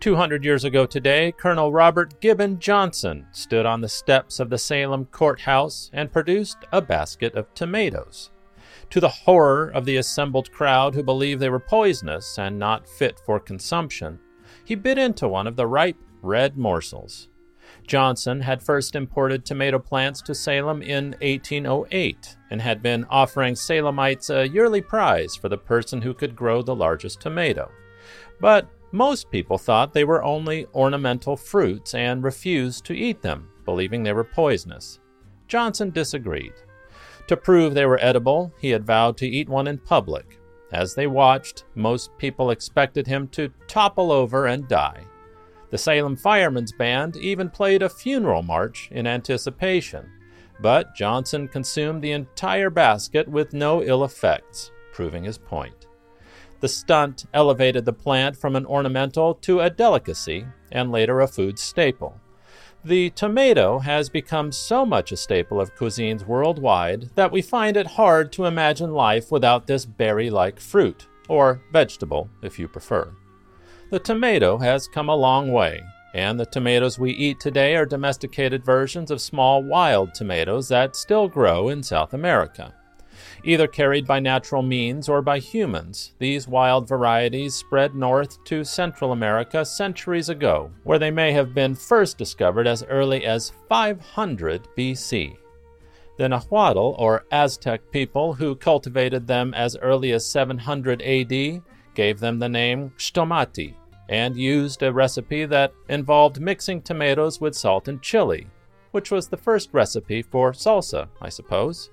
200 years ago today, Colonel Robert Gibbon Johnson stood on the steps of the Salem courthouse and produced a basket of tomatoes. To the horror of the assembled crowd who believed they were poisonous and not fit for consumption, he bit into one of the ripe red morsels. Johnson had first imported tomato plants to Salem in 1808 and had been offering Salemites a yearly prize for the person who could grow the largest tomato. But most people thought they were only ornamental fruits and refused to eat them, believing they were poisonous. Johnson disagreed. To prove they were edible, he had vowed to eat one in public. As they watched, most people expected him to topple over and die. The Salem Firemen's Band even played a funeral march in anticipation, but Johnson consumed the entire basket with no ill effects, proving his point. The stunt elevated the plant from an ornamental to a delicacy and later a food staple. The tomato has become so much a staple of cuisines worldwide that we find it hard to imagine life without this berry like fruit, or vegetable if you prefer. The tomato has come a long way, and the tomatoes we eat today are domesticated versions of small wild tomatoes that still grow in South America. Either carried by natural means or by humans, these wild varieties spread north to Central America centuries ago, where they may have been first discovered as early as 500 BC. The Nahuatl or Aztec people who cultivated them as early as 700 AD gave them the name Xtomati, and used a recipe that involved mixing tomatoes with salt and chili, which was the first recipe for salsa, I suppose.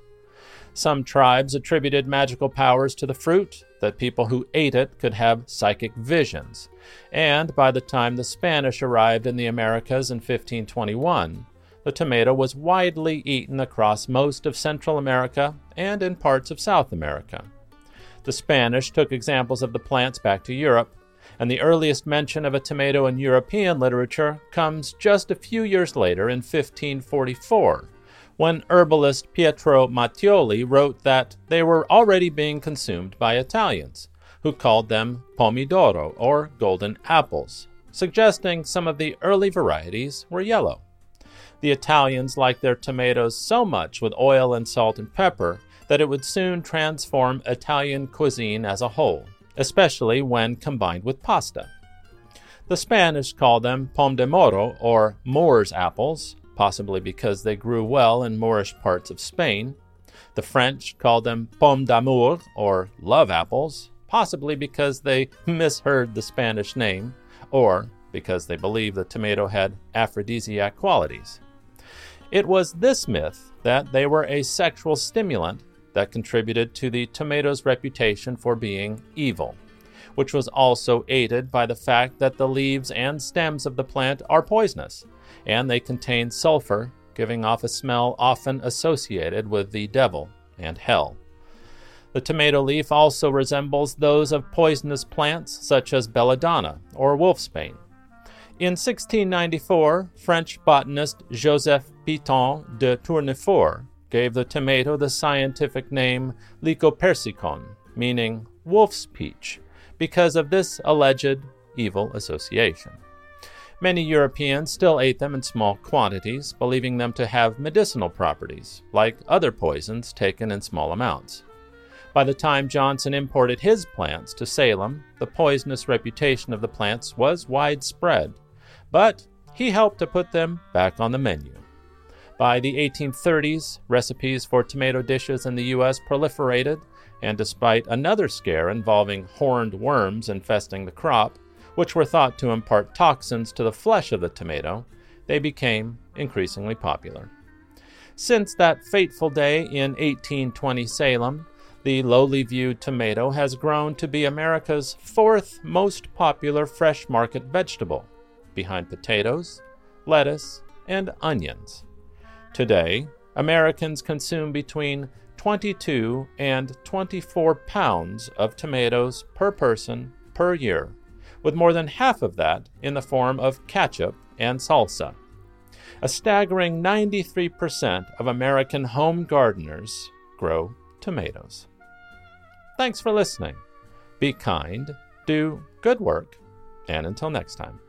Some tribes attributed magical powers to the fruit, that people who ate it could have psychic visions, and by the time the Spanish arrived in the Americas in 1521, the tomato was widely eaten across most of Central America and in parts of South America. The Spanish took examples of the plants back to Europe, and the earliest mention of a tomato in European literature comes just a few years later in 1544, when herbalist Pietro Mattioli wrote that they were already being consumed by Italians, who called them pomidoro or golden apples, suggesting some of the early varieties were yellow. The Italians liked their tomatoes so much with oil and salt and pepper that it would soon transform Italian cuisine as a whole especially when combined with pasta. The Spanish call them pom de moro, or Moor's apples, possibly because they grew well in Moorish parts of Spain. The French called them pomme d'amour, or love apples, possibly because they misheard the Spanish name, or because they believed the tomato had aphrodisiac qualities. It was this myth that they were a sexual stimulant that contributed to the tomato's reputation for being evil, which was also aided by the fact that the leaves and stems of the plant are poisonous, and they contain sulfur, giving off a smell often associated with the devil and hell. The tomato leaf also resembles those of poisonous plants such as belladonna or wolfsbane. In 1694, French botanist Joseph Piton de Tournefort gave the tomato the scientific name Lycopersicon, meaning wolf's peach, because of this alleged evil association. Many Europeans still ate them in small quantities, believing them to have medicinal properties, like other poisons taken in small amounts. By the time Johnson imported his plants to Salem, the poisonous reputation of the plants was widespread, but he helped to put them back on the menu. By the 1830s, recipes for tomato dishes in the U.S. proliferated, and despite another scare involving horned worms infesting the crop, which were thought to impart toxins to the flesh of the tomato, they became increasingly popular. Since that fateful day in 1820 Salem, the lowly viewed tomato has grown to be America's fourth most popular fresh market vegetable, behind potatoes, lettuce, and onions. Today, Americans consume between 22 and 24 pounds of tomatoes per person per year, with more than half of that in the form of ketchup and salsa. A staggering 93% of American home gardeners grow tomatoes. Thanks for listening. Be kind, do good work, and until next time.